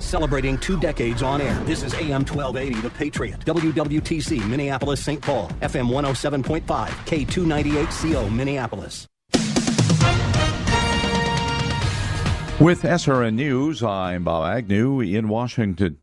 Celebrating two decades on air. This is AM 1280, The Patriot. WWTC, Minneapolis, St. Paul. FM 107.5, K298CO, Minneapolis. With SRN News, I'm Bob Agnew in Washington.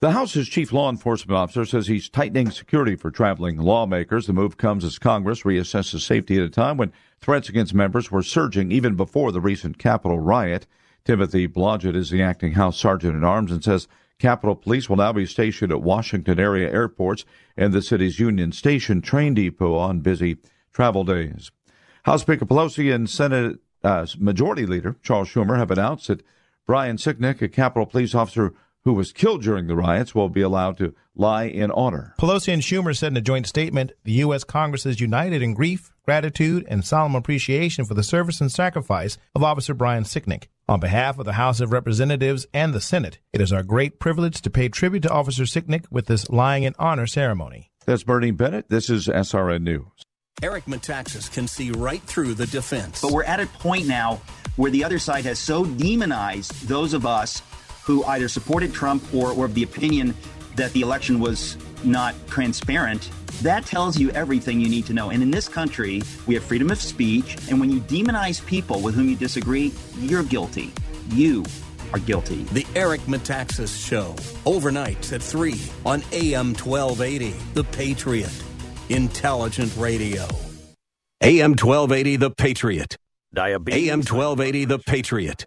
The House's chief law enforcement officer says he's tightening security for traveling lawmakers. The move comes as Congress reassesses safety at a time when threats against members were surging even before the recent Capitol riot. Timothy Blodgett is the acting House Sergeant at Arms and says Capitol Police will now be stationed at Washington area airports and the city's Union Station train depot on busy travel days. House Speaker Pelosi and Senate uh, Majority Leader Charles Schumer have announced that Brian Sicknick, a Capitol Police officer who was killed during the riots will be allowed to lie in honor. Pelosi and Schumer said in a joint statement the U.S. Congress is united in grief, gratitude, and solemn appreciation for the service and sacrifice of Officer Brian Sicknick. On behalf of the House of Representatives and the Senate, it is our great privilege to pay tribute to Officer Sicknick with this lying in honor ceremony. That's Bernie Bennett. This is SRN News. Eric Metaxas can see right through the defense. But we're at a point now where the other side has so demonized those of us who either supported Trump or were of the opinion that the election was not transparent, that tells you everything you need to know. And in this country, we have freedom of speech. And when you demonize people with whom you disagree, you're guilty. You are guilty. The Eric Metaxas Show, overnight at 3 on AM 1280. The Patriot. Intelligent radio. AM 1280, The Patriot. Diabetes. AM 1280, The Patriot.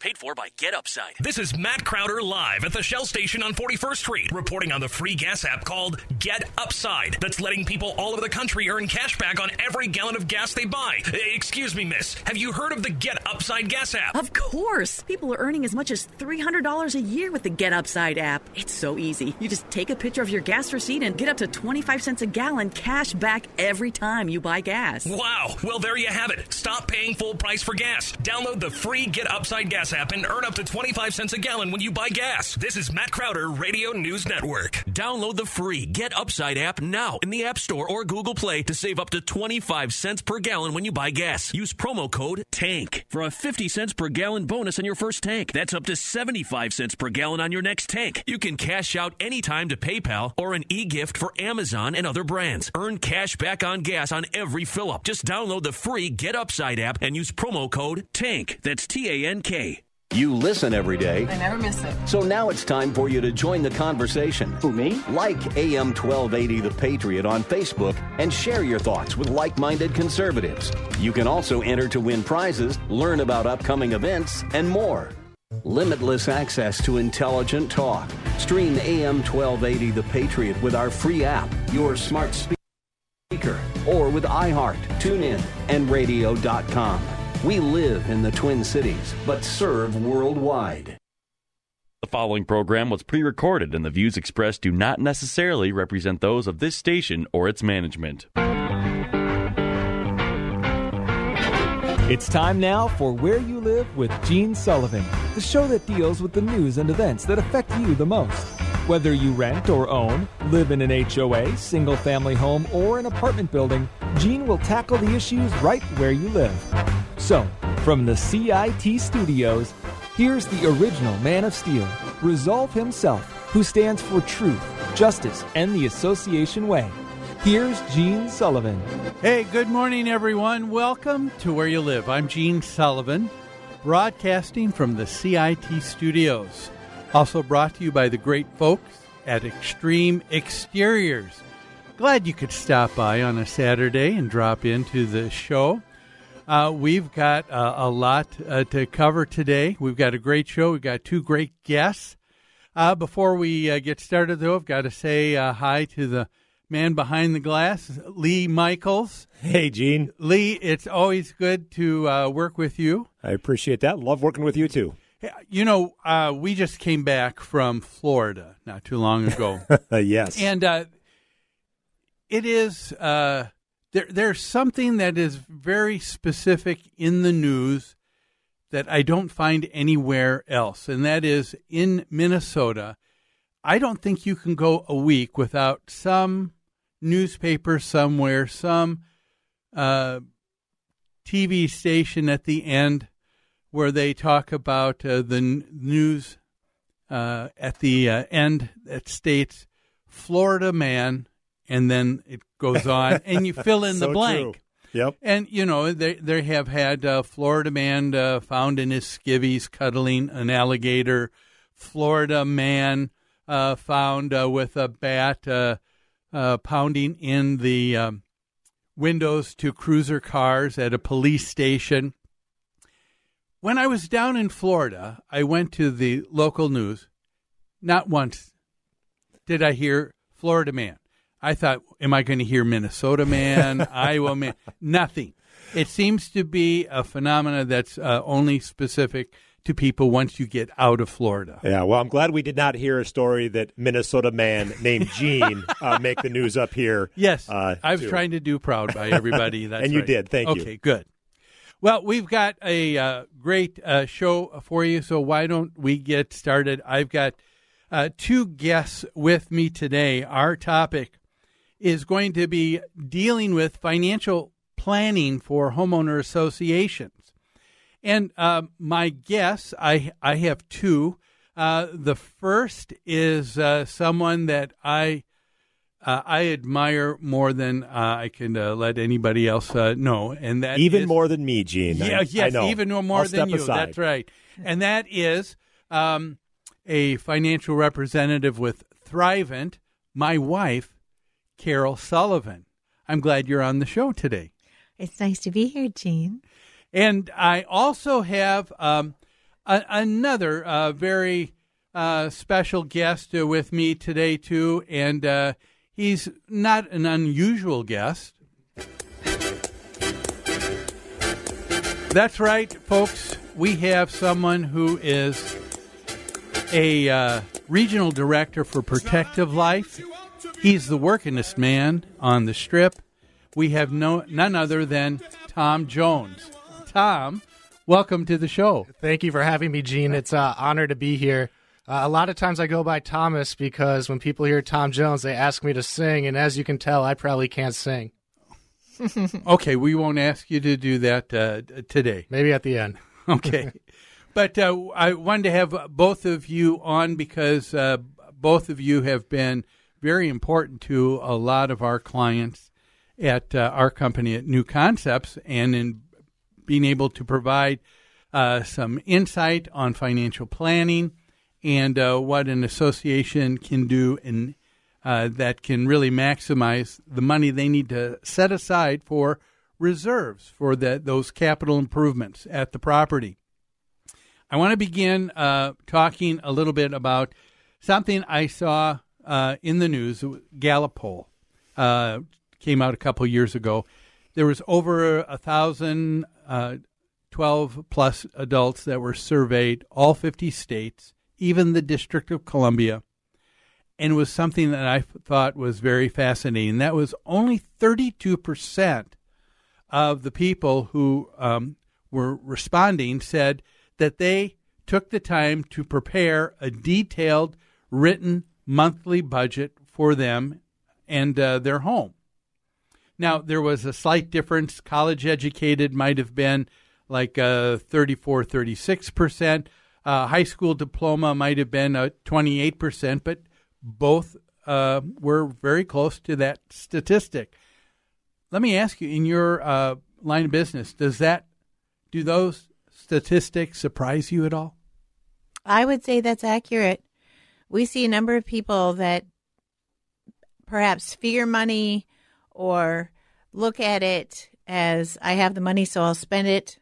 Paid for by Get Upside. This is Matt Crowder live at the Shell station on 41st Street, reporting on the free gas app called Get Upside that's letting people all over the country earn cash back on every gallon of gas they buy. Excuse me, miss. Have you heard of the Get Upside gas app? Of course. People are earning as much as $300 a year with the Get Upside app. It's so easy. You just take a picture of your gas receipt and get up to 25 cents a gallon cash back every time you buy gas. Wow. Well, there you have it. Stop paying full price for gas. Download the free Get Upside gas Gas app and earn up to 25 cents a gallon when you buy gas. This is Matt Crowder, Radio News Network. Download the free Get Upside app now in the App Store or Google Play to save up to 25 cents per gallon when you buy gas. Use promo code TANK for a 50 cents per gallon bonus on your first tank. That's up to 75 cents per gallon on your next tank. You can cash out anytime to PayPal or an e-gift for Amazon and other brands. Earn cash back on gas on every fill up. Just download the free Get Upside app and use promo code TANK. That's T A N K. You listen every day. I never miss it. So now it's time for you to join the conversation. Who, me? Like AM 1280 The Patriot on Facebook and share your thoughts with like minded conservatives. You can also enter to win prizes, learn about upcoming events, and more. Limitless access to intelligent talk. Stream AM 1280 The Patriot with our free app, your smart speaker, or with iHeart, TuneIn, and radio.com. We live in the Twin Cities, but serve worldwide. The following program was pre recorded, and the views expressed do not necessarily represent those of this station or its management. It's time now for Where You Live with Gene Sullivan, the show that deals with the news and events that affect you the most. Whether you rent or own, live in an HOA, single family home, or an apartment building, Gene will tackle the issues right where you live. So, from the CIT studios, here's the original Man of Steel, Resolve himself, who stands for truth, justice, and the association way. Here's Gene Sullivan. Hey, good morning, everyone. Welcome to Where You Live. I'm Gene Sullivan, broadcasting from the CIT studios. Also brought to you by the great folks at Extreme Exteriors. Glad you could stop by on a Saturday and drop into the show. Uh, we've got uh, a lot uh, to cover today. We've got a great show. We've got two great guests. Uh, before we uh, get started, though, I've got to say uh, hi to the man behind the glass, Lee Michaels. Hey, Gene. Lee, it's always good to work with you. I appreciate that. Love working with you, too. You know, we just came back from Florida not too long ago. yes. And it is there, there's something that is very specific in the news that I don't find anywhere else, and that is in Minnesota. I don't think you can go a week without some newspaper somewhere, some uh, TV station at the end where they talk about uh, the n- news uh, at the uh, end that states Florida man and then it goes on, and you fill in so the blank. True. Yep. And you know they they have had uh, Florida man uh, found in his skivvies cuddling an alligator, Florida man uh, found uh, with a bat uh, uh, pounding in the um, windows to cruiser cars at a police station. When I was down in Florida, I went to the local news. Not once did I hear Florida man. I thought, am I going to hear Minnesota man, Iowa man? Nothing. It seems to be a phenomena that's uh, only specific to people once you get out of Florida. Yeah, well, I'm glad we did not hear a story that Minnesota man named Gene uh, make the news up here. Yes, uh, I was too. trying to do proud by everybody. That's and you right. did. Thank okay, you. Okay, good. Well, we've got a uh, great uh, show for you, so why don't we get started? I've got uh, two guests with me today. Our topic is going to be dealing with financial planning for homeowner associations. And uh, my guess, I I have two. Uh, the first is uh, someone that I uh, I admire more than uh, I can uh, let anybody else know, and that even is- more than me, Gene. Yeah, I, yes, I know. even more I'll than you. Aside. That's right, and that is um, a financial representative with Thrivent. My wife, Carol Sullivan. I'm glad you're on the show today. It's nice to be here, Gene. And I also have um, a- another uh, very uh, special guest uh, with me today, too. And uh, he's not an unusual guest. That's right, folks. We have someone who is a uh, regional director for Protective Life. He's the workingest man on the strip. We have no none other than Tom Jones. Tom, Welcome to the show. Thank you for having me, Gene. It's an honor to be here. Uh, a lot of times I go by Thomas because when people hear Tom Jones, they ask me to sing, and as you can tell, I probably can't sing. okay, we won't ask you to do that uh, today. Maybe at the end. okay. But uh, I wanted to have both of you on because uh, both of you have been very important to a lot of our clients at uh, our company at New Concepts and in being able to provide uh, some insight on financial planning and uh, what an association can do and uh, that can really maximize the money they need to set aside for reserves for the, those capital improvements at the property. I want to begin uh, talking a little bit about something I saw uh, in the news. Gallup poll uh, came out a couple years ago. There was over a thousand uh, 12 plus adults that were surveyed, all 50 states, even the District of Columbia, and it was something that I thought was very fascinating. That was only 32% of the people who um, were responding said that they took the time to prepare a detailed written monthly budget for them and uh, their home. Now, there was a slight difference. College educated might have been like uh, 34, 36%. Uh, high school diploma might have been uh, 28%, but both uh, were very close to that statistic. Let me ask you, in your uh, line of business, does that do those statistics surprise you at all? I would say that's accurate. We see a number of people that perhaps fear money or look at it as I have the money, so I'll spend it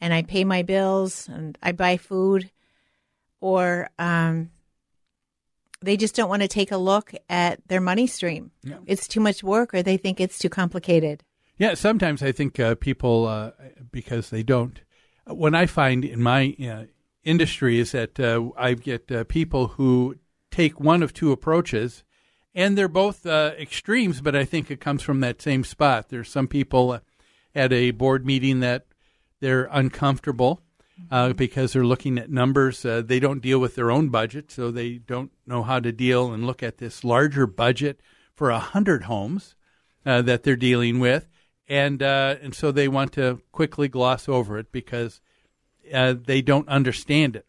and I pay my bills and I buy food, or um, they just don't want to take a look at their money stream. Yeah. It's too much work, or they think it's too complicated. Yeah, sometimes I think uh, people, uh, because they don't, what I find in my uh, industry is that uh, I get uh, people who take one of two approaches, and they're both uh, extremes, but I think it comes from that same spot. There's some people at a board meeting that they're uncomfortable uh, because they're looking at numbers. Uh, they don't deal with their own budget, so they don't know how to deal and look at this larger budget for a hundred homes uh, that they're dealing with, and uh, and so they want to quickly gloss over it because uh, they don't understand it,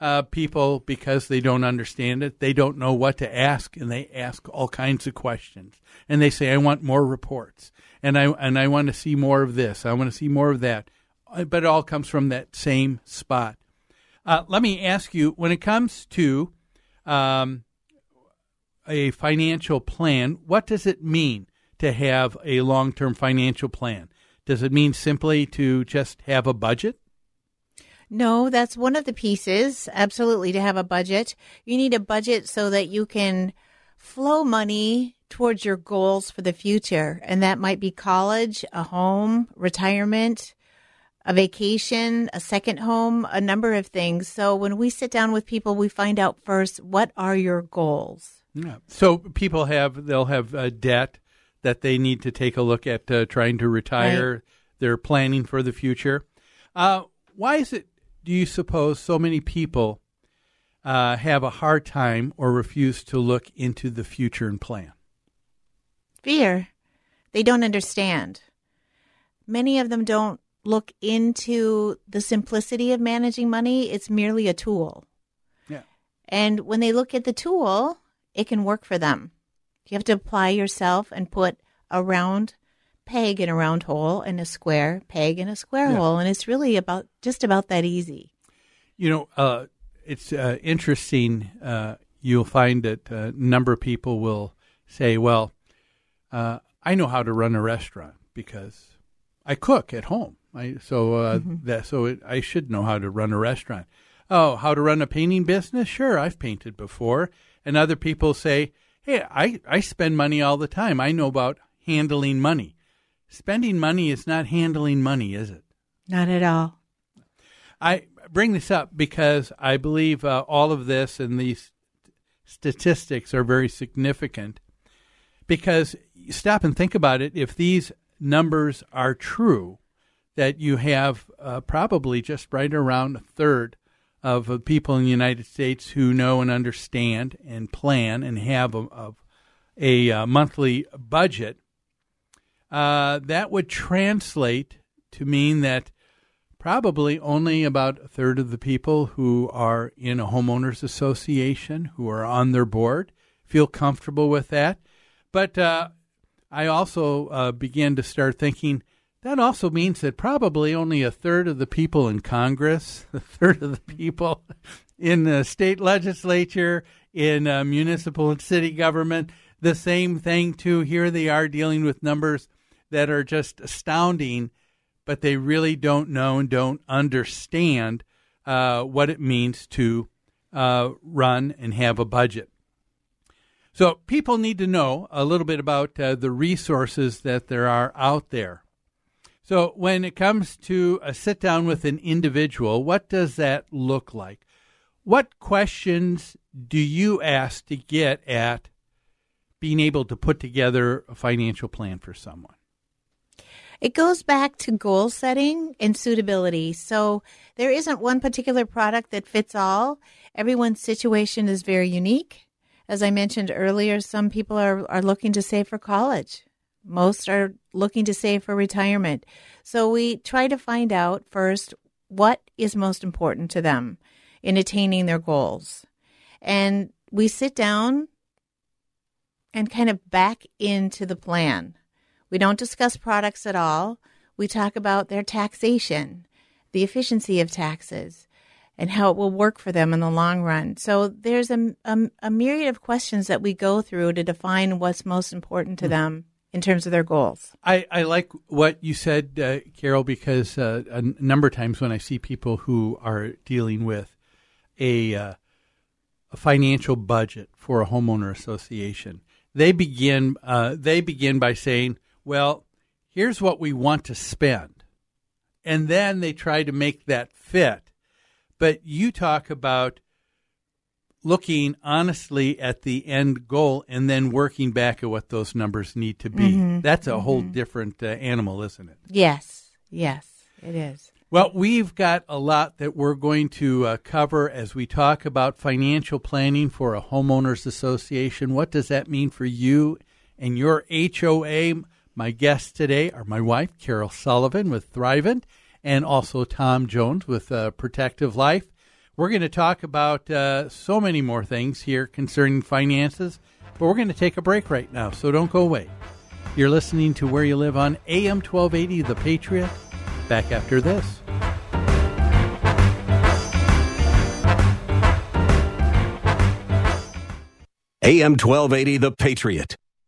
uh, people because they don't understand it, they don't know what to ask, and they ask all kinds of questions, and they say, "I want more reports." and I and I want to see more of this. I want to see more of that. But it all comes from that same spot. Uh, let me ask you: when it comes to um, a financial plan, what does it mean to have a long-term financial plan? Does it mean simply to just have a budget? No, that's one of the pieces. Absolutely, to have a budget. You need a budget so that you can flow money towards your goals for the future. And that might be college, a home, retirement, a vacation, a second home, a number of things. So when we sit down with people, we find out first what are your goals? Yeah. So people have, they'll have a debt that they need to take a look at uh, trying to retire. Right. They're planning for the future. Uh, why is it, do you suppose, so many people uh, have a hard time or refuse to look into the future and plan? Fear. They don't understand. Many of them don't look into the simplicity of managing money. It's merely a tool. Yeah. And when they look at the tool, it can work for them. You have to apply yourself and put a round peg in a round hole and a square peg in a square yeah. hole. And it's really about just about that easy. You know, uh, it's uh, interesting. Uh, you'll find that a number of people will say, well, uh, I know how to run a restaurant because I cook at home. I, so uh, mm-hmm. that so it, I should know how to run a restaurant. Oh, how to run a painting business? Sure, I've painted before. And other people say, "Hey, I I spend money all the time. I know about handling money. Spending money is not handling money, is it? Not at all." I bring this up because I believe uh, all of this and these statistics are very significant because stop and think about it. If these numbers are true, that you have uh, probably just right around a third of uh, people in the United States who know and understand and plan and have a, a, a uh, monthly budget, uh, that would translate to mean that probably only about a third of the people who are in a homeowners association, who are on their board, feel comfortable with that. But uh, I also uh, began to start thinking that also means that probably only a third of the people in Congress, a third of the people in the state legislature, in uh, municipal and city government, the same thing too. Here they are dealing with numbers that are just astounding, but they really don't know and don't understand uh, what it means to uh, run and have a budget. So people need to know a little bit about uh, the resources that there are out there. So when it comes to a sit down with an individual, what does that look like? What questions do you ask to get at being able to put together a financial plan for someone? It goes back to goal setting and suitability. So there isn't one particular product that fits all. Everyone's situation is very unique. As I mentioned earlier, some people are, are looking to save for college. Most are looking to save for retirement. So we try to find out first what is most important to them in attaining their goals. And we sit down and kind of back into the plan. We don't discuss products at all. We talk about their taxation, the efficiency of taxes, and how it will work for them in the long run. So there's a, a, a myriad of questions that we go through to define what's most important to mm. them in terms of their goals. I, I like what you said, uh, Carol, because uh, a number of times when I see people who are dealing with a, uh, a financial budget for a homeowner association, they begin uh, they begin by saying, "Well, here's what we want to spend," and then they try to make that fit but you talk about looking honestly at the end goal and then working back at what those numbers need to be. Mm-hmm. That's a mm-hmm. whole different uh, animal, isn't it? Yes, yes, it is. Well, we've got a lot that we're going to uh, cover as we talk about financial planning for a homeowners association. What does that mean for you and your HOA? My guests today are my wife, Carol Sullivan with Thrivent, and also Tom Jones with uh, Protective Life. We're going to talk about uh, so many more things here concerning finances, but we're going to take a break right now, so don't go away. You're listening to Where You Live on AM 1280 The Patriot. Back after this. AM 1280 The Patriot.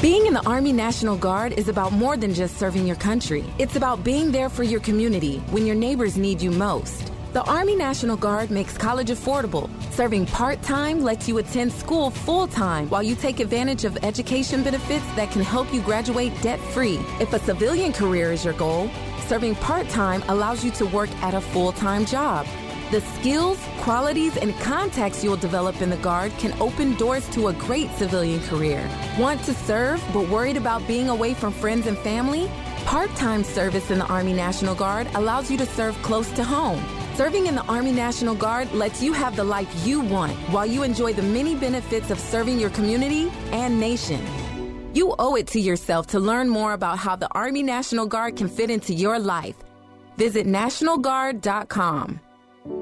Being in the Army National Guard is about more than just serving your country. It's about being there for your community when your neighbors need you most. The Army National Guard makes college affordable. Serving part time lets you attend school full time while you take advantage of education benefits that can help you graduate debt free. If a civilian career is your goal, serving part time allows you to work at a full time job. The skills, qualities, and contacts you'll develop in the Guard can open doors to a great civilian career. Want to serve but worried about being away from friends and family? Part time service in the Army National Guard allows you to serve close to home. Serving in the Army National Guard lets you have the life you want while you enjoy the many benefits of serving your community and nation. You owe it to yourself to learn more about how the Army National Guard can fit into your life. Visit NationalGuard.com.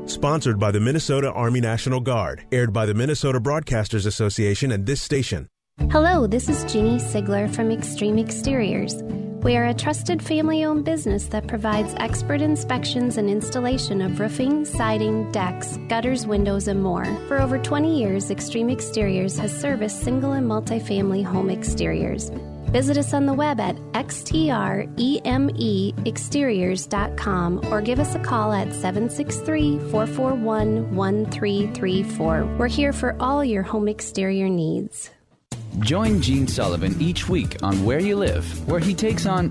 Sponsored by the Minnesota Army National Guard. Aired by the Minnesota Broadcasters Association and this station. Hello, this is Jeannie Sigler from Extreme Exteriors. We are a trusted family owned business that provides expert inspections and installation of roofing, siding, decks, gutters, windows, and more. For over 20 years, Extreme Exteriors has serviced single and multifamily home exteriors. Visit us on the web at xtremeexteriors.com or give us a call at 763 441 1334. We're here for all your home exterior needs. Join Gene Sullivan each week on Where You Live, where he takes on.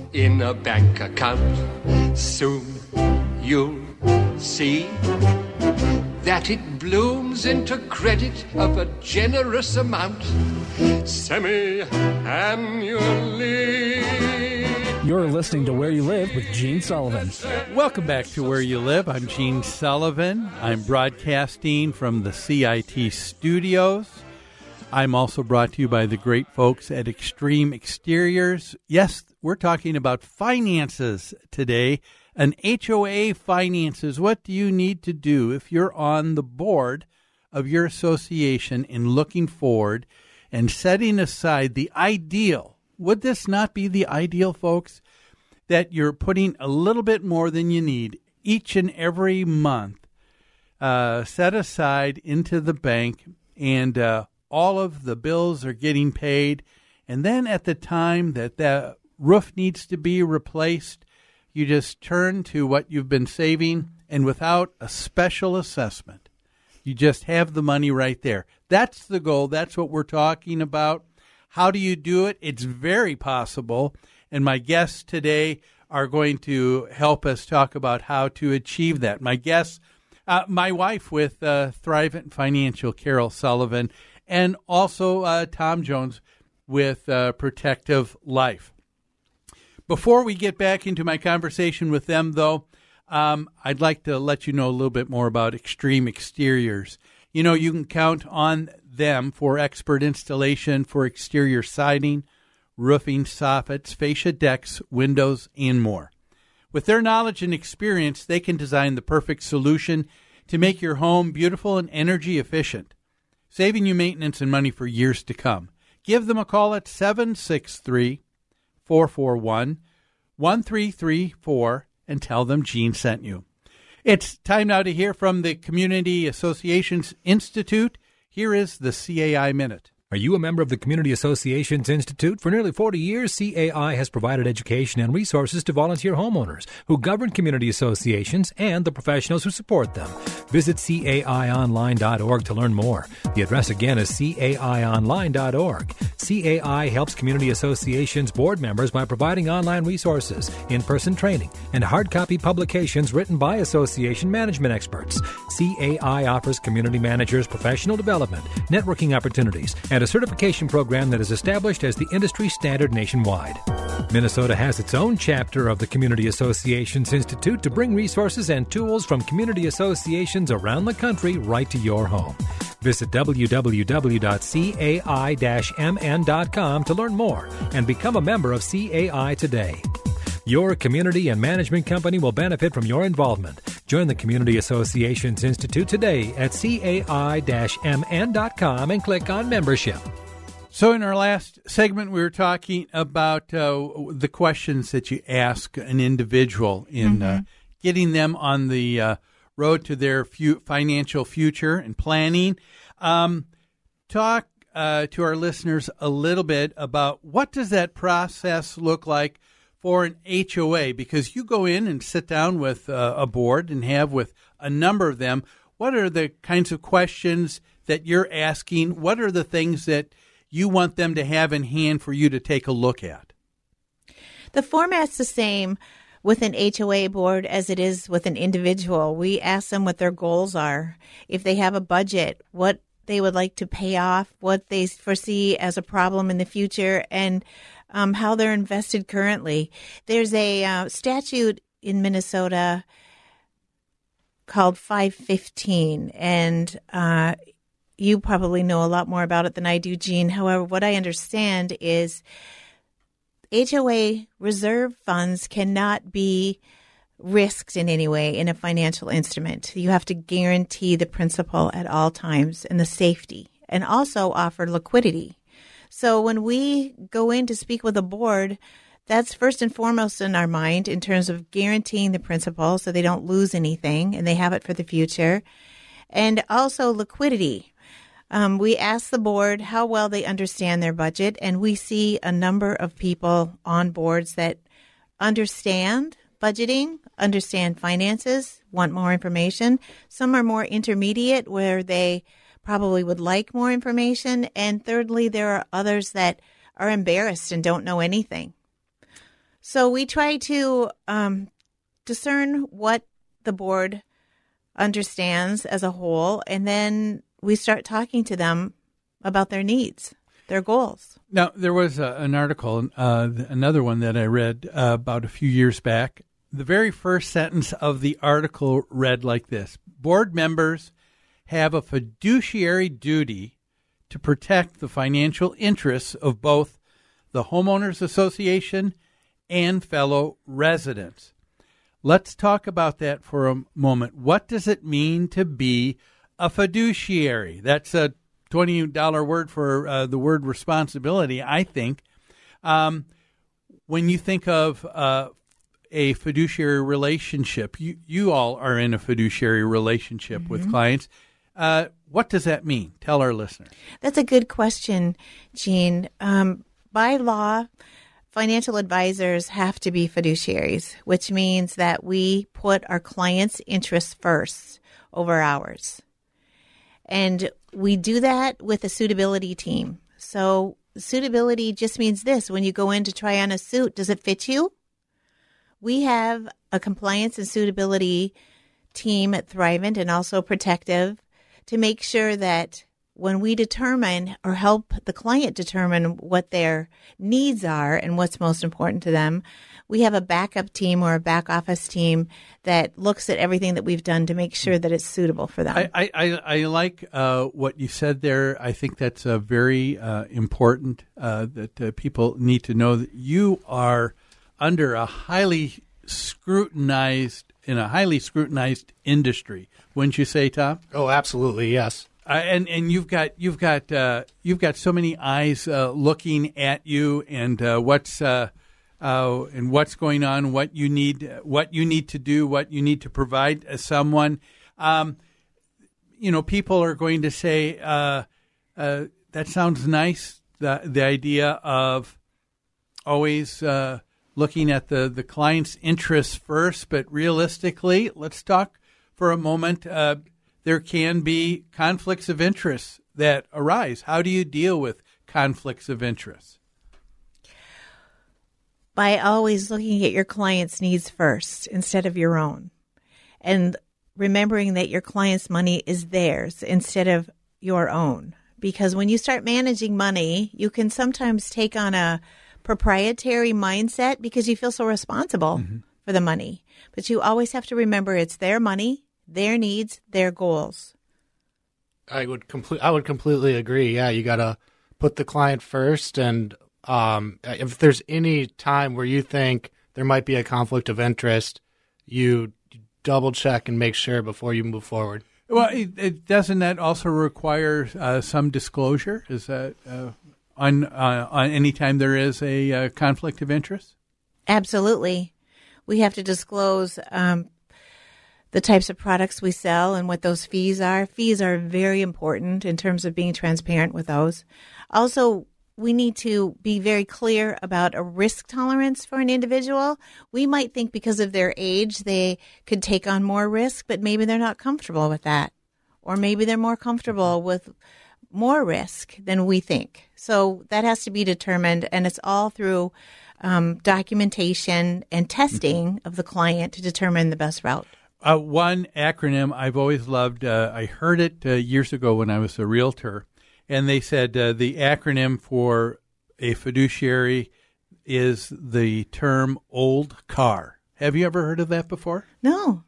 in a bank account, soon you'll see that it blooms into credit of a generous amount semi annually. You're listening to Where You Live with Gene Sullivan. Welcome back to Where You Live. I'm Gene Sullivan. I'm broadcasting from the CIT studios. I'm also brought to you by the great folks at Extreme Exteriors. Yes, we're talking about finances today. An HOA finances. What do you need to do if you're on the board of your association in looking forward and setting aside the ideal? Would this not be the ideal, folks? That you're putting a little bit more than you need each and every month, uh, set aside into the bank, and uh, all of the bills are getting paid. And then at the time that the roof needs to be replaced, you just turn to what you've been saving and without a special assessment, you just have the money right there. That's the goal. That's what we're talking about. How do you do it? It's very possible. And my guests today are going to help us talk about how to achieve that. My guests, uh, my wife with uh, Thrivent Financial, Carol Sullivan, and also uh, Tom Jones with uh, Protective Life. Before we get back into my conversation with them, though, um, I'd like to let you know a little bit more about Extreme Exteriors. You know, you can count on them for expert installation for exterior siding, roofing, soffits, fascia decks, windows, and more. With their knowledge and experience, they can design the perfect solution to make your home beautiful and energy efficient, saving you maintenance and money for years to come. Give them a call at 763 441 1334 and tell them Gene sent you. It's time now to hear from the Community Associations Institute. Here is the CAI Minute. Are you a member of the Community Associations Institute? For nearly 40 years, CAI has provided education and resources to volunteer homeowners who govern community associations and the professionals who support them. Visit CAIonline.org to learn more. The address again is CAIonline.org. CAI helps community associations board members by providing online resources, in person training, and hard copy publications written by association management experts. CAI offers community managers professional development, networking opportunities, and a certification program that is established as the industry standard nationwide. Minnesota has its own chapter of the Community Associations Institute to bring resources and tools from community associations around the country right to your home. Visit www.cai-mn.com to learn more and become a member of CAI today. Your community and management company will benefit from your involvement. Join the Community Associations Institute today at cai-mn.com and click on membership. So, in our last segment, we were talking about uh, the questions that you ask an individual in mm-hmm. uh, getting them on the uh, road to their fu- financial future and planning. Um, talk uh, to our listeners a little bit about what does that process look like for an HOA because you go in and sit down with uh, a board and have with a number of them. What are the kinds of questions that you're asking? What are the things that you want them to have in hand for you to take a look at? The format's the same, with an HOA board as it is with an individual. We ask them what their goals are, if they have a budget, what they would like to pay off, what they foresee as a problem in the future, and um, how they're invested currently. There's a uh, statute in Minnesota called 515, and uh, you probably know a lot more about it than I do, Gene. However, what I understand is HOA reserve funds cannot be risked in any way in a financial instrument. You have to guarantee the principal at all times and the safety and also offer liquidity. So when we go in to speak with a board, that's first and foremost in our mind in terms of guaranteeing the principal so they don't lose anything and they have it for the future. And also liquidity. Um, we ask the board how well they understand their budget, and we see a number of people on boards that understand budgeting, understand finances, want more information. Some are more intermediate where they probably would like more information. And thirdly, there are others that are embarrassed and don't know anything. So we try to um, discern what the board understands as a whole, and then we start talking to them about their needs, their goals. Now, there was uh, an article, uh, another one that I read uh, about a few years back. The very first sentence of the article read like this Board members have a fiduciary duty to protect the financial interests of both the Homeowners Association and fellow residents. Let's talk about that for a moment. What does it mean to be a fiduciary? That's a $20 word for uh, the word responsibility, I think. Um, when you think of uh, a fiduciary relationship, you, you all are in a fiduciary relationship mm-hmm. with clients. Uh, what does that mean? Tell our listeners. That's a good question, Gene. Um, by law, financial advisors have to be fiduciaries, which means that we put our clients' interests first over ours. And we do that with a suitability team. So, suitability just means this when you go in to try on a suit, does it fit you? We have a compliance and suitability team at Thrivent and also Protective to make sure that when we determine or help the client determine what their needs are and what's most important to them, we have a backup team or a back office team that looks at everything that we've done to make sure that it's suitable for them. I, I, I like uh, what you said there. I think that's uh, very uh, important uh, that uh, people need to know that you are under a highly scrutinized in a highly scrutinized industry. Wouldn't you say, Tom? Oh, absolutely, yes. Uh, and and you've got you've got uh, you've got so many eyes uh, looking at you and uh, what's uh, uh, and what's going on, what you need, what you need to do, what you need to provide someone. Um, you know, people are going to say that sounds nice. The the idea of always looking at the the client's interests first, but realistically, let's talk for a moment uh, there can be conflicts of interest that arise. How do you deal with conflicts of interest? By always looking at your client's needs first instead of your own. And remembering that your client's money is theirs instead of your own. Because when you start managing money, you can sometimes take on a proprietary mindset because you feel so responsible mm-hmm. for the money. But you always have to remember it's their money their needs, their goals. I would complete. I would completely agree. Yeah, you got to put the client first, and um, if there's any time where you think there might be a conflict of interest, you double check and make sure before you move forward. Well, it, it doesn't that also require uh, some disclosure? Is that uh, on uh, on any time there is a uh, conflict of interest? Absolutely, we have to disclose um, the types of products we sell and what those fees are. Fees are very important in terms of being transparent with those. Also, we need to be very clear about a risk tolerance for an individual. We might think because of their age they could take on more risk, but maybe they're not comfortable with that. Or maybe they're more comfortable with more risk than we think. So that has to be determined, and it's all through um, documentation and testing of the client to determine the best route. Uh, one acronym I've always loved. Uh, I heard it uh, years ago when I was a realtor, and they said uh, the acronym for a fiduciary is the term "old car." Have you ever heard of that before? No.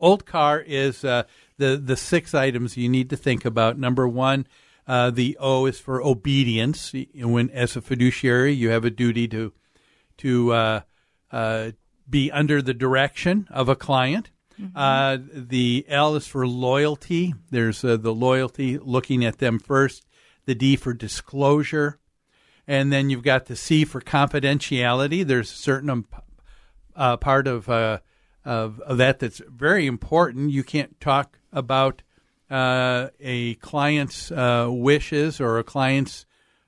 Old car is uh, the the six items you need to think about. Number one, uh, the O is for obedience. When as a fiduciary, you have a duty to to uh, uh, be under the direction of a client. Mm-hmm. Uh, the L is for loyalty. There's uh, the loyalty, looking at them first. The D for disclosure, and then you've got the C for confidentiality. There's a certain um, uh, part of, uh, of, of that that's very important. You can't talk about uh, a client's uh, wishes or a client's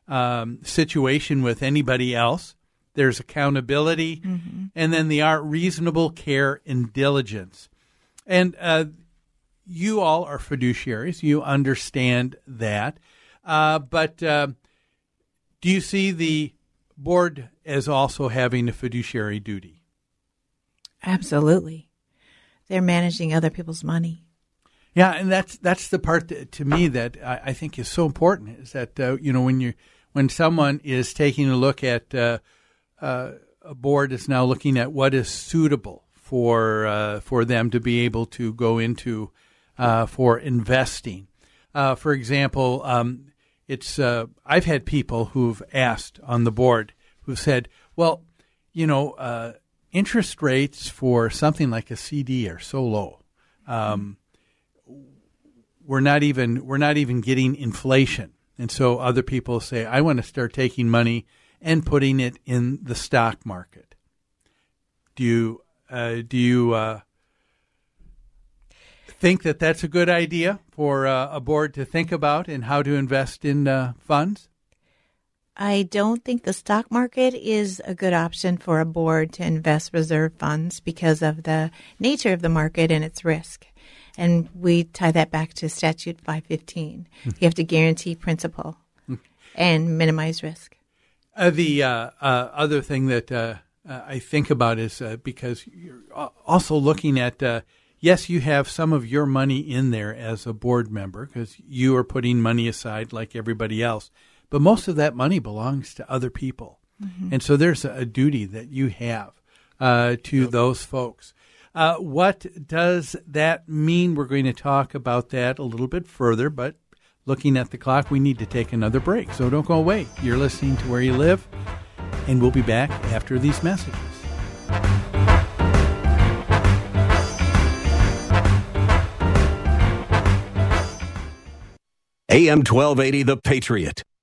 um, situation with anybody else. There's accountability, mm-hmm. and then the art reasonable care and diligence. And uh, you all are fiduciaries. You understand that. Uh, but uh, do you see the board as also having a fiduciary duty? Absolutely. They're managing other people's money. Yeah, and that's that's the part that, to me that I, I, think is so important is that uh, you know when you when someone is taking a look at uh, uh, a board is now looking at what is suitable for uh, for them to be able to go into uh, for investing. Uh, for example, um, it's I've had people who've asked on the board who've said, "Well, you know, interest rates for something like a CD are so low." Um, we're not even we're not even getting inflation. And so other people say, I want to start taking money and putting it in the stock market. Do you uh, do you uh, think that that's a good idea for uh, a board to think about and how to invest in uh, funds? I don't think the stock market is a good option for a board to invest reserve funds because of the nature of the market and its risk. And we tie that back to Statute 515. Hmm. You have to guarantee principal hmm. and minimize risk. Uh, the uh, uh, other thing that uh, uh, I think about is uh, because you're also looking at yes, you have some of your money in there as a board member because you are putting money aside like everybody else, but most of that money belongs to other people, mm-hmm. and so there's a, a, duty that you have to yep. those folks. Uh, what does that mean? We're going to talk about that a little bit further, but looking at the clock, we need to take another break. So don't go away. You're listening to Where You Live, and we'll be back after these messages. AM 1280, The Patriot.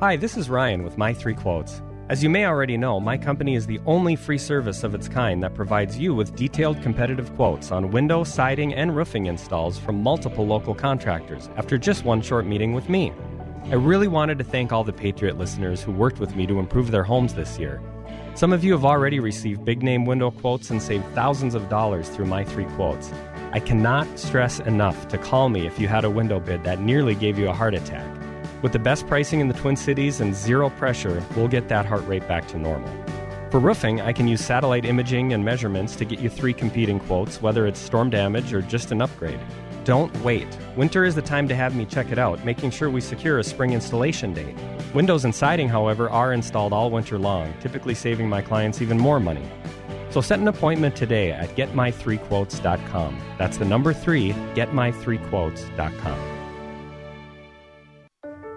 Hi, this is Ryan with My Three Quotes. As you may already know, my company is the only free service of its kind that provides you with detailed competitive quotes on window, siding, and roofing installs from multiple local contractors after just one short meeting with me. I really wanted to thank all the Patriot listeners who worked with me to improve their homes this year. Some of you have already received big name window quotes and saved thousands of dollars through my three quotes. I cannot stress enough to call me if you had a window bid that nearly gave you a heart attack. With the best pricing in the Twin Cities and zero pressure, we'll get that heart rate back to normal. For roofing, I can use satellite imaging and measurements to get you three competing quotes, whether it's storm damage or just an upgrade. don't wait. Winter is the time to have me check it out, making sure we secure a spring installation date. Windows and siding, however, are installed all winter long, typically saving my clients even more money. So set an appointment today at getmy3quotes.com. That's the number three, getmy3quotes.com.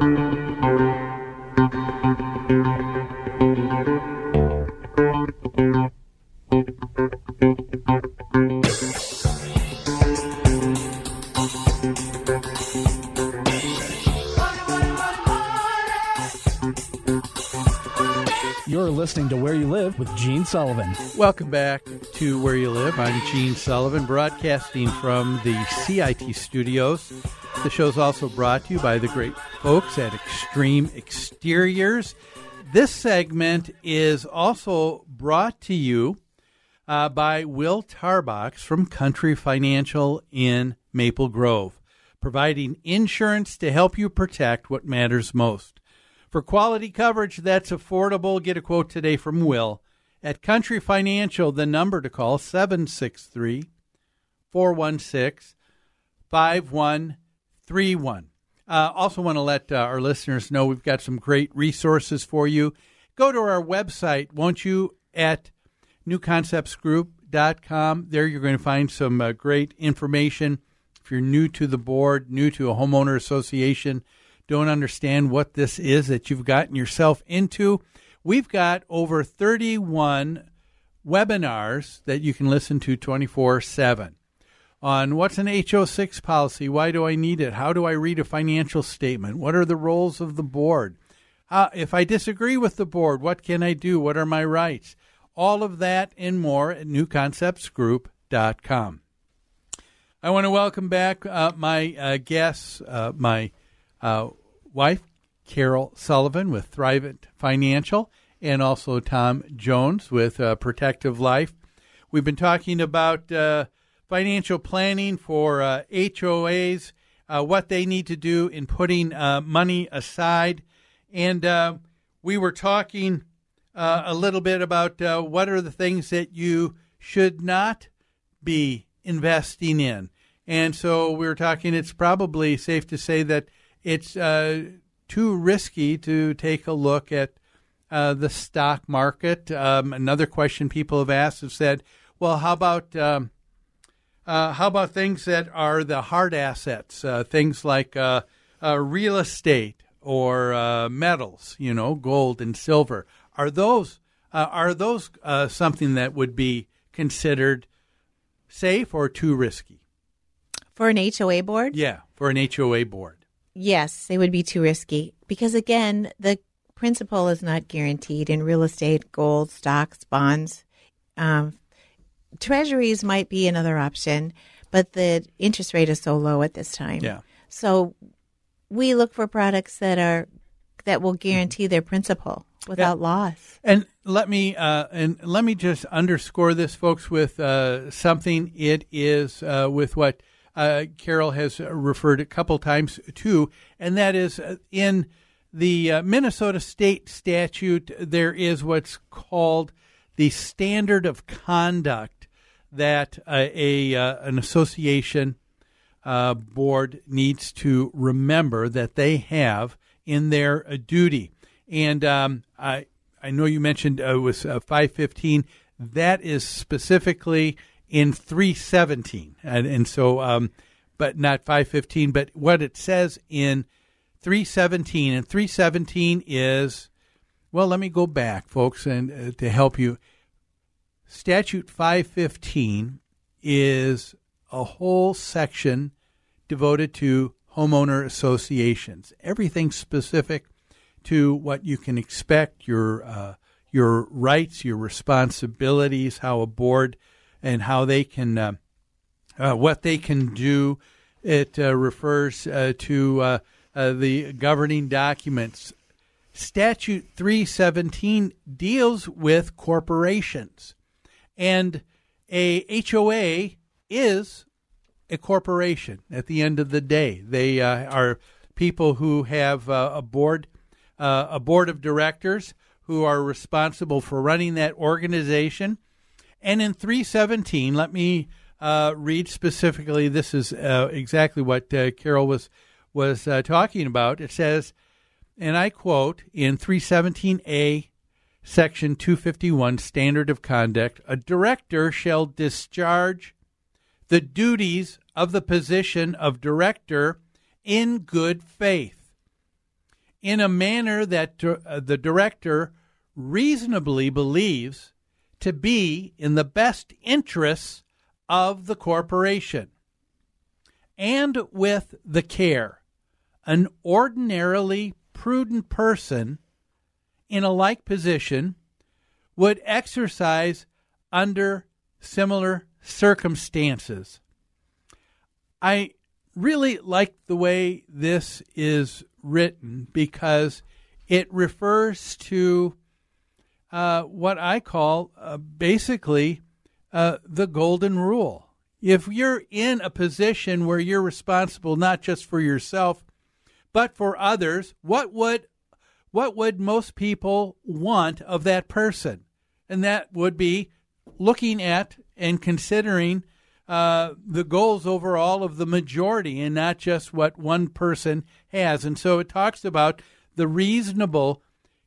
You're listening to Where You Live with Gene Sullivan. Welcome back to Where You Live. I'm Gene Sullivan, broadcasting from the CIT studios. The show is also brought to you by the great folks at Extreme Exteriors. This segment is also brought to you uh, by Will Tarbox from Country Financial in Maple Grove, providing insurance to help you protect what matters most. For quality coverage that's affordable, get a quote today from Will. At Country Financial, the number to call 763 416 5131. Uh, also, want to let uh, our listeners know we've got some great resources for you. Go to our website, won't you, at newconceptsgroup.com. There you're going to find some uh, great information. If you're new to the board, new to a homeowner association, don't understand what this is that you've gotten yourself into, we've got over 31 webinars that you can listen to 24 7 on what's an HO6 policy, why do I need it, how do I read a financial statement, what are the roles of the board, uh, if I disagree with the board, what can I do, what are my rights. All of that and more at newconceptsgroup.com. I want to welcome back uh, my uh, guests, uh, my uh, wife, Carol Sullivan with Thrivent Financial, and also Tom Jones with uh, Protective Life. We've been talking about financial planning for uh, HOAs, uh, what they need to do in putting uh, money aside. And uh, we were talking a little bit about what are the things that you should not be investing in. And so we were talking, it's probably safe to say that it's uh, too risky to take a look at uh, the stock market. Um, another question people have asked have said, well, how about um, uh, how about things that are the hard assets, uh, things like uh, uh, real estate or metals, you know, gold and silver? Are those are those something that would be considered safe or too risky? For an HOA board? Yeah, for an HOA board. Yes, they would be too risky because, again, the principal is not guaranteed in real estate, gold, stocks, bonds. Um, treasuries might be another option, but the interest rate is so low at this time. Yeah. So we look for products that are that will guarantee their principal without yeah. loss. And let me uh, and let me just underscore this, folks, with uh, something. It is uh, with what uh, Carol has referred a couple times to, and that is uh, in the uh, Minnesota state statute, there is what's called the standard of conduct that uh, a uh, an association uh, board needs to remember that they have in their duty. And um, I I know you mentioned it was 515. That is specifically in 317. And, and so um, but not 515. But what it says in 317, and 317 is, well, let me go back, folks, and uh, to help you. Statute 515 is a whole section devoted to homeowner associations. Everything specific to what you can expect, your uh, your rights, your responsibilities, how a board and how they can uh, uh, what they can do. It uh, refers uh, to uh, the governing documents. Statute 317 deals with corporations, and a HOA is a corporation at the end of the day. They uh, are people who have uh, a board, uh, a board of directors who are responsible for running that organization. And in 317, let me uh, read specifically. This is uh, exactly what uh, Carol was was talking about. It says, and I quote in 317a. Section 251 Standard of Conduct, a director shall discharge the duties of the position of director in good faith, in a manner that uh, the director reasonably believes to be in the best interests of the corporation, and with the care. An ordinarily prudent person in a like position would exercise under similar circumstances. I really like the way this is written because it refers to uh, what I call uh, basically uh, the golden rule. If you're in a position where you're responsible not just for yourself, but for others, what would what would most people want of that person? And that would be looking at and considering uh, the goals overall of the majority and not just what one person has. And so it talks about the reasonable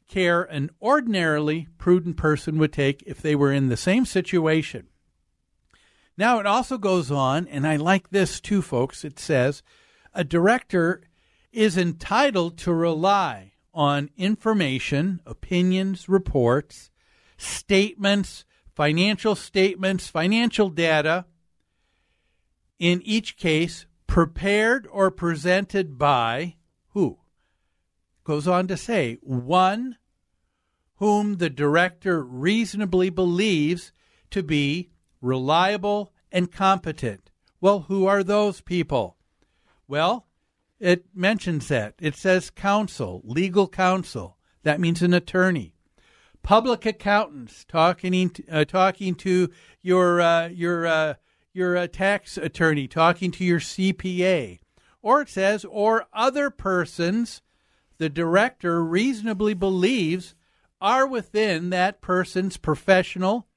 care an ordinarily prudent person would take if they were in the same situation. Now, it also goes on, and I like this too, folks. It says a director is entitled to rely on information, opinions, reports, statements, financial statements, financial data, in each case prepared or presented by who? Goes on to say, one whom the director reasonably believes to be reliable and competent. Well, who are those people? Well, it mentions that. It says counsel, legal counsel. That means an attorney public accountants talking uh, talking to your uh, your uh, your uh, tax attorney, talking to your CPA, or it says or other persons the director reasonably believes are within that person's professional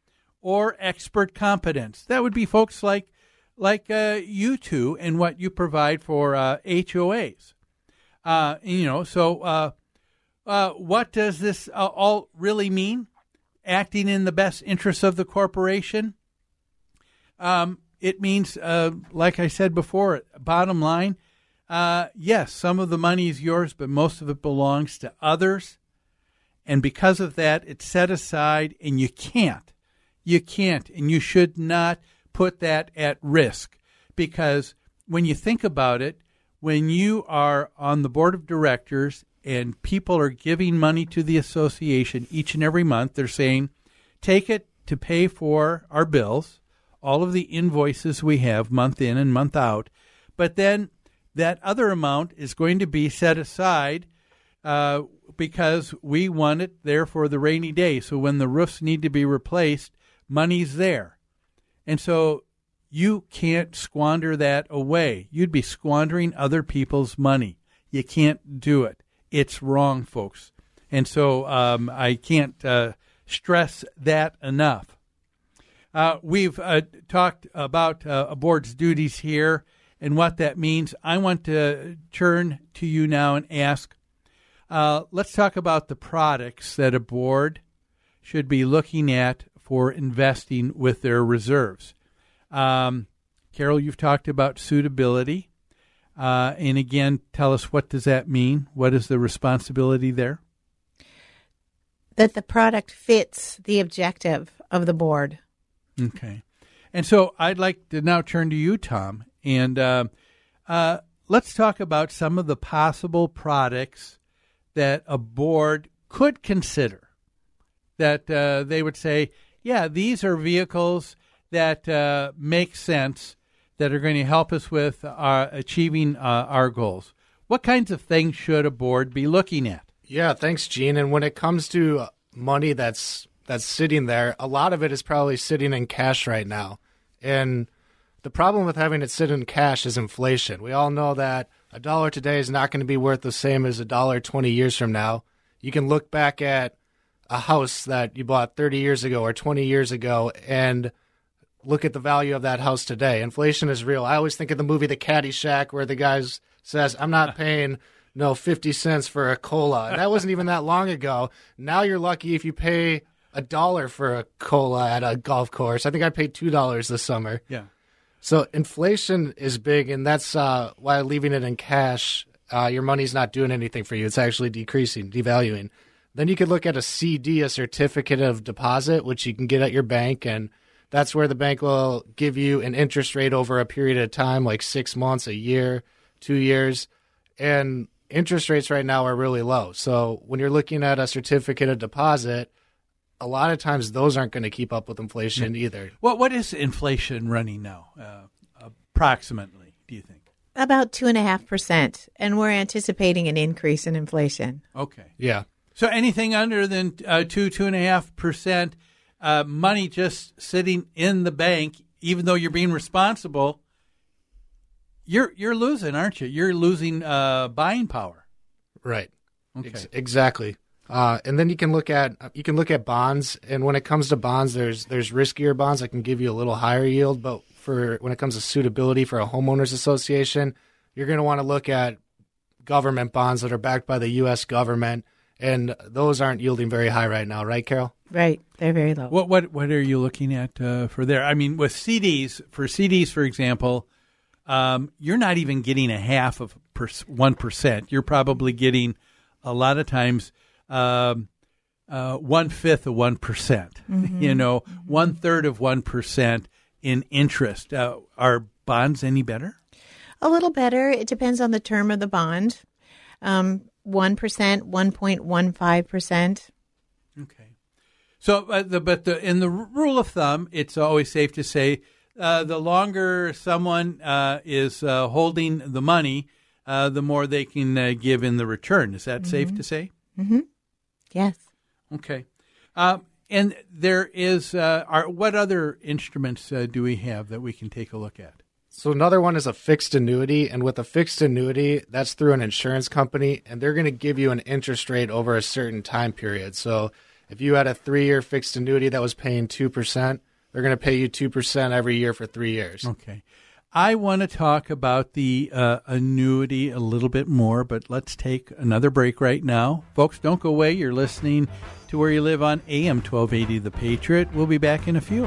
or expert competence. That would be folks like like uh, you two and what you provide for HOAs. Uh, you know, so uh, what does this uh, all really mean? Acting in the best interests of the corporation? Um, it means, uh, like I said before, bottom line, uh, yes, some of the money is yours, but most of it belongs to others. And because of that, it's set aside, and you can't, you can't, and you should not put that at risk. Because when you think about it, when you are on the board of directors and people are giving money to the association each and every month. They're saying, take it to pay for our bills, all of the invoices we have month in and month out. But then that other amount is going to be set aside uh, because we want it there for the rainy day. So when the roofs need to be replaced, money's there. And so you can't squander that away. You'd be squandering other people's money. You can't do it it's wrong, folks. And so um, I can't uh, stress that enough. Uh, we've uh, talked about uh, a board's duties here and what that means. I want to turn to you now and ask uh, let's talk about the products that a board should be looking at for investing with their reserves. Um, Carol, you've talked about suitability. Uh, and again, tell us what does that mean? What is the responsibility there? That the product fits the objective of the board. Okay. And so I'd like to now turn to you, Tom, and uh, uh, let's talk about some of the possible products that a board could consider. That uh, they would say, yeah, these are vehicles that uh, make sense that are going to help us with our, achieving uh, our goals. What kinds of things should a board be looking at? Yeah, thanks, Gene. And when it comes to money that's that's sitting there, a lot of it is probably sitting in cash right now. And the problem with having it sit in cash is inflation. We all know that a dollar today is not going to be worth the same as a dollar 20 years from now. You can look back at a house that you bought 30 years ago or 20 years ago and look at the value of that house today. Inflation is real. I always think of the movie The Caddyshack where the guy says, I'm not paying no 50 cents for a cola. That wasn't even that long ago. Now you're lucky if you pay a dollar for a cola at a golf course. I think I paid $2 this summer. Yeah. So inflation is big, and that's uh, why leaving it in cash, uh, your money's not doing anything for you. It's actually decreasing, devaluing. Then you could look at a CD, a certificate of deposit, which you can get at your bank, and that's where the bank will give you an interest rate over a period of time, like six months, a year, two years, and interest rates right now are really low. So when you're looking at a certificate of deposit, a lot of times those aren't going to keep up with inflation Mm. either. What what is inflation running now, uh, approximately? Do you think? About two and a half percent, and we're anticipating an increase in inflation. Okay. Yeah. So anything under than uh, two two and a half percent uh, money just sitting in the bank, even though you're being responsible, you're you're losing, aren't you? You're losing uh, buying power. Right. Okay. Ex- exactly. Uh, and then you can look at you can look at bonds, and when it comes to bonds, there's there's riskier bonds that can give you a little higher yield. But for when it comes to suitability for a homeowners association, you're going to want to look at government bonds that are backed by the U.S. government, and those aren't yielding very high right now, right, Carol? Right, they're very low. What what what are you looking at uh, for there? I mean, with CDs, for CDs, for example, um, you're not even getting a half of one percent. You're probably getting a lot of times um, uh, one fifth of one Mhm. You know, one third of one percent in interest. Uh, are bonds any better? A little better. It depends on the term of the bond. Um, One percent, one point one five percent. Okay. So, uh, the, but the, in the rule of thumb, it's always safe to say uh, the longer someone uh, is uh, holding the money, uh, the more they can uh, give in the return. Is that safe to say? Mm-hmm. Yes. Okay. Uh, and there is, are, what other instruments do we have that we can take a look at? So another one is a fixed annuity, and with a fixed annuity, that's through an insurance company, and they're going to give you an interest rate over a certain time period. So if you had a three-year fixed annuity that was paying two percent, they're going to pay you two percent every year for three years. Okay. I want to talk about the uh, annuity a little bit more, but let's take another break right now. Folks, don't go away. You're listening to Where You Live on AM 1280 The Patriot. We'll be back in a few.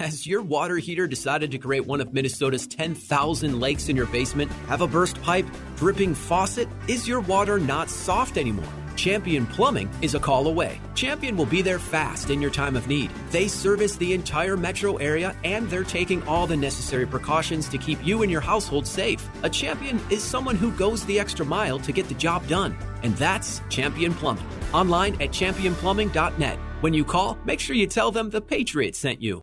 Has your water heater decided to create one of Minnesota's 10,000 lakes in your basement? Have a burst pipe? Dripping faucet? Is your water not soft anymore? Champion Plumbing is a call away. Champion will be there fast in your time of need. They service the entire metro area and they're taking all the necessary precautions to keep you and your household safe. A champion is someone who goes the extra mile to get the job done. And that's Champion Plumbing. Online at championplumbing.net. When you call, make sure you tell them the Patriot sent you.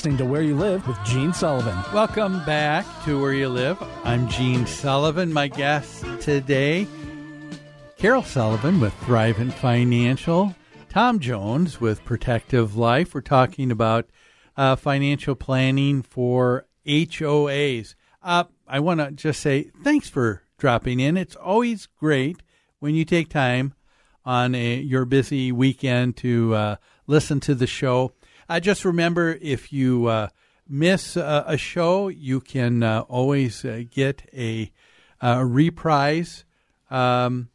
Listening to Where You Live with Gene Sullivan. Welcome back to Where You Live. I'm Gene Sullivan. My guest today, Carol Sullivan with Thrivent Financial, Tom Jones with Protective Life. We're talking about uh, financial planning for HOAs. Uh, I want to just say thanks for dropping in. It's always great when you take time on a, your busy weekend to uh, listen to the show. I just remember if you uh, miss uh, a show, you can uh, always uh, get a, reprise um,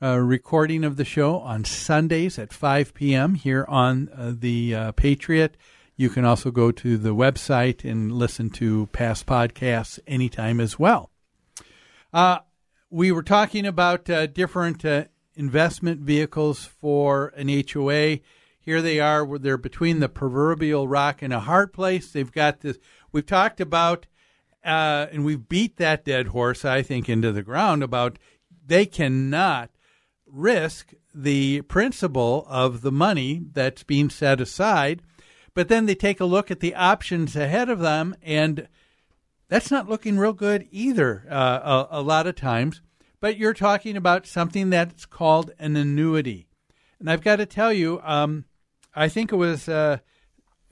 recording of the show on Sundays at 5 p.m. here on uh, the uh, Patriot. You can also go to the website and listen to past podcasts anytime as well. we were talking about different investment vehicles for an HOA here they are where they're between the proverbial rock and a hard place. They've got this we've talked about uh, and we've beat that dead horse i think into the ground about they cannot risk the principle of the money that's being set aside. But then they take a look at the options ahead of them and that's not looking real good either uh, a, a lot of times. But you're talking about something that's called an annuity. And i've got to tell you um, I think it was uh,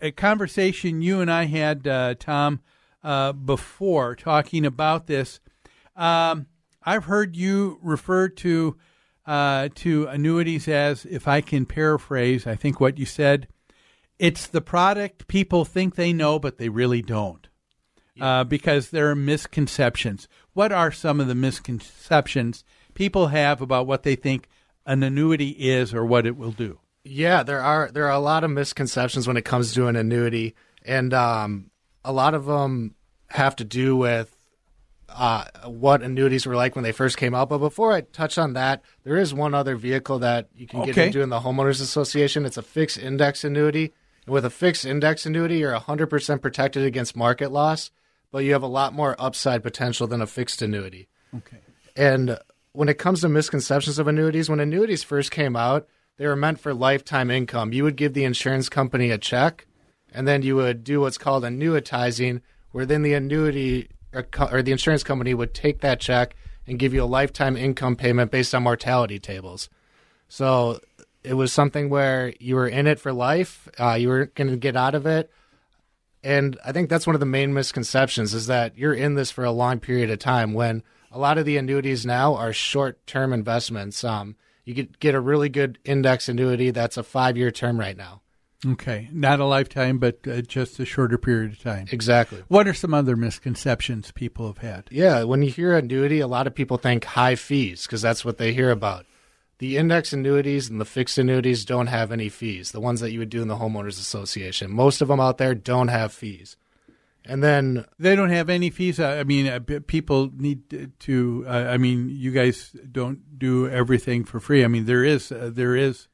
a conversation you and I had, uh, Tom, uh, before talking about this. Um, I've heard you refer to uh, to annuities as, if I can paraphrase, I think what you said, it's the product people think they know, but they really don't. Uh, because there are misconceptions. What are some of the misconceptions people have about what they think an annuity is or what it will do? Yeah, there are there are a lot of misconceptions when it comes to an annuity, and um, a lot of them have to do with uh, what annuities were like when they first came out. But before I touch on that, there is one other vehicle that you can get Okay. into in the homeowners association. It's a fixed index annuity. And with a fixed index annuity, you're 100% protected against market loss, but you have a lot more upside potential than a fixed annuity. Okay. And when it comes to misconceptions of annuities, when annuities first came out, they were meant for lifetime income. You would give the insurance company a check, and then you would do what's called annuitizing, where then the annuity or, or the insurance company would take that check and give you a lifetime income payment based on mortality tables. So it was something where you were in it for life. Uh, you weren't going to get out of it. And I think that's one of the main misconceptions is that you're in this for a long period of time when a lot of the annuities now are short-term investments. Um, you could get a really good index annuity that's a five-year term right now. Okay, not a lifetime, but uh, just a shorter period of time. Exactly. What are some other misconceptions people have had? Yeah, when you hear annuity, a lot of people think high fees because that's what they hear about. The index annuities and the fixed annuities don't have any fees. The ones that you would do in the homeowners association, most of them out there don't have fees. And then they don't have any fees. I mean, uh, people need to. Uh, I mean, you guys don't do everything for free. I mean, there is uh, there is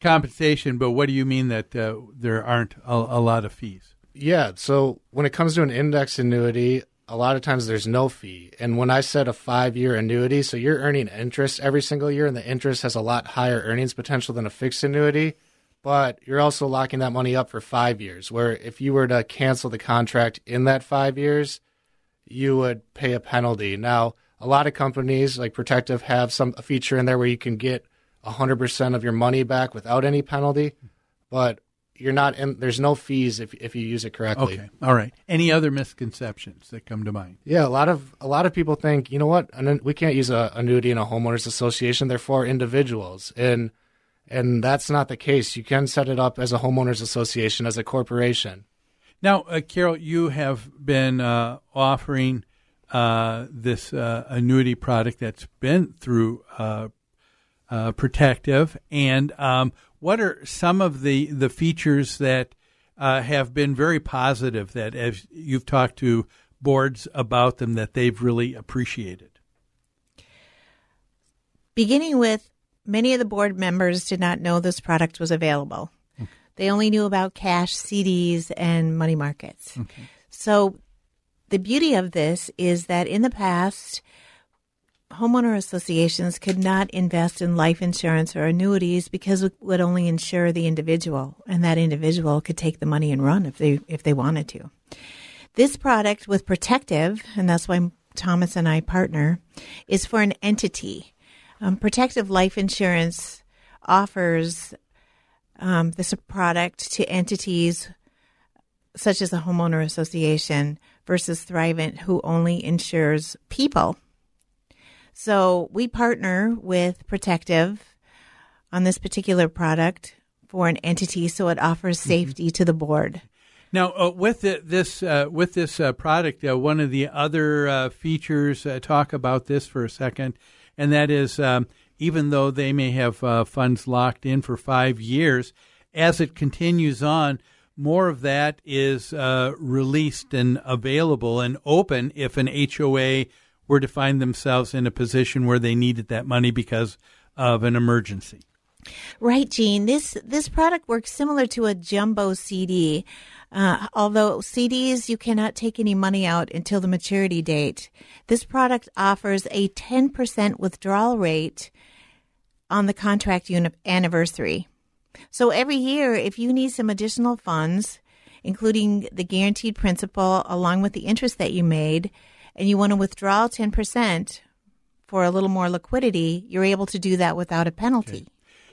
compensation, but what do you mean that uh, there aren't a, a, lot of fees? Yeah, so when it comes to an index annuity, a lot of times there's no fee. And when I said a five year annuity, so you're earning interest every single year, and the interest has a lot higher earnings potential than a fixed annuity. But you're also locking that money up for five years, where if you were to cancel the contract in that five years, you would pay a penalty. Now, a lot of companies like Protective have some a feature in there where you can get 100% of your money back without any penalty, but you're not in, there's no fees if if you use it correctly. Okay. All right. Any other misconceptions that come to mind? Yeah, a lot of a lot of people think, you know what, we can't use a annuity in a homeowners association. They're for individuals, and and that's not the case. You can set it up as a homeowners association as a corporation. Now, uh, Carol, you have been uh, offering uh, this uh, annuity product that's been through uh, uh, protective. And um, what are some of the, the features that uh, have been very positive that as you've talked to boards about them that they've really appreciated? Beginning with many of the board members did not know this product was available. Okay. They only knew about cash, CDs, and money markets. Okay. So the beauty of this is that in the past, homeowner associations could not invest in life insurance or annuities because it would only insure the individual and that individual could take the money and run if they if they wanted to. This product with Protective, and that's why Thomas and I partner, is for an entity. Um, Protective Life Insurance offers um, this product to entities such as a homeowner association versus Thrivent, who only insures people so we partner with Protective on this particular product for an entity, so it offers mm-hmm. safety mm-hmm. to the board. Now, uh, with the, this uh, with this uh, product, uh, one of the other uh, features uh, talk about this for a second, and that is um, even though they may have funds locked in for five years, as it continues on, more of that is released and available and open if an HOA were to find themselves in a position where they needed that money because of an emergency. Right, Gene. This this product works similar to a jumbo CD. Uh, although CDs, you cannot take any money out until the maturity date. This product offers a 10% withdrawal rate on the contract anniversary. So every year, if you need some additional funds, including the guaranteed principal along with the interest that you made, and you want to withdraw 10% for a little more liquidity, you're able to do that without a penalty. Okay.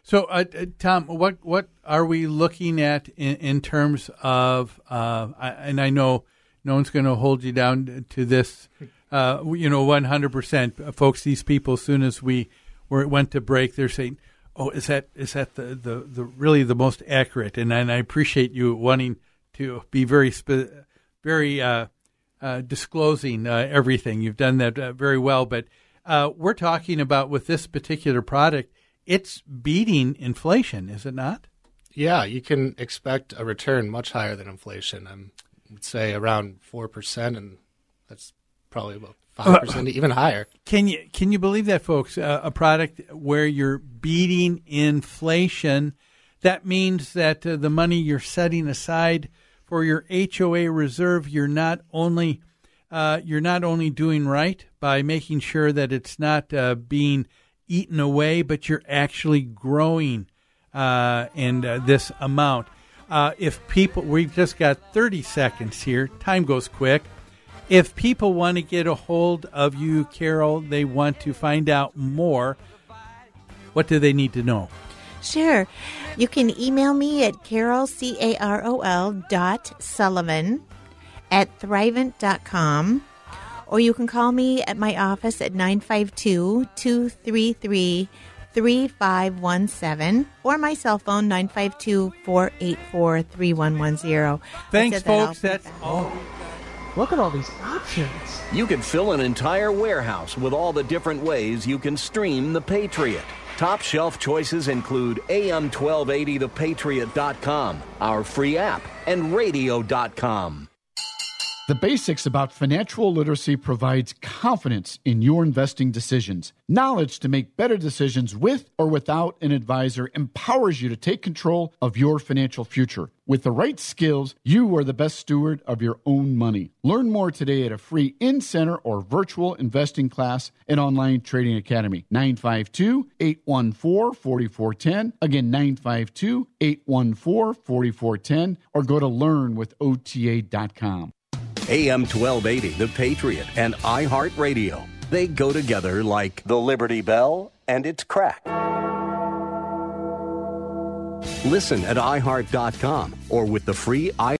So, uh, uh, Tom, what what are we looking at in, in terms of? Uh, and I know no one's going to hold you down to this, uh, you know, one hundred percent, folks. These people, as soon as we were, went to break, they're saying, "Oh, is that is that the, the, the really the most accurate?" And, and I appreciate you wanting to be very spe- very uh, uh, disclosing everything. You've done that very well. But we're talking about with this particular product, it's beating inflation, is it not? Yeah, you can expect a return much higher than inflation. I would say around four percent, and that's probably about five percent, even higher. Can you can you believe that, folks? Uh, a product where you're beating inflation. That means that uh, the money you're setting aside for your HOA reserve, you're not only uh, you're not only doing right by making sure that it's not uh, being eaten away, but you're actually growing uh, in uh, this amount. Uh, if people, we've just got 30 seconds here. Time goes quick. If people want to get a hold of you, Carol, they want to find out more. What do they need to know? Sure. You can email me at carol, C A R O L dot Sullivan at thrivent.com or you can call me at my office at 952 233 3517 or my cell phone 952 484 3110. Thanks, folks. That's all. Look at all these options. You could fill an entire warehouse with all the different ways you can stream The Patriot. Top shelf choices include AM1280thepatriot.com, our free app, and radio.com. The Basics About Financial Literacy provides confidence in your investing decisions. Knowledge to make better decisions with or without an advisor empowers you to take control of your financial future. With the right skills, you are the best steward of your own money. Learn more today at a free in center or virtual investing class at Online Trading Academy. 952 814 4410. Again, 952 814 4410. Or go to learnwithota.com. AM 1280, The Patriot, and iHeartRadio. They go together like the Liberty Bell and its crack. Listen at iHeart.com or with the free i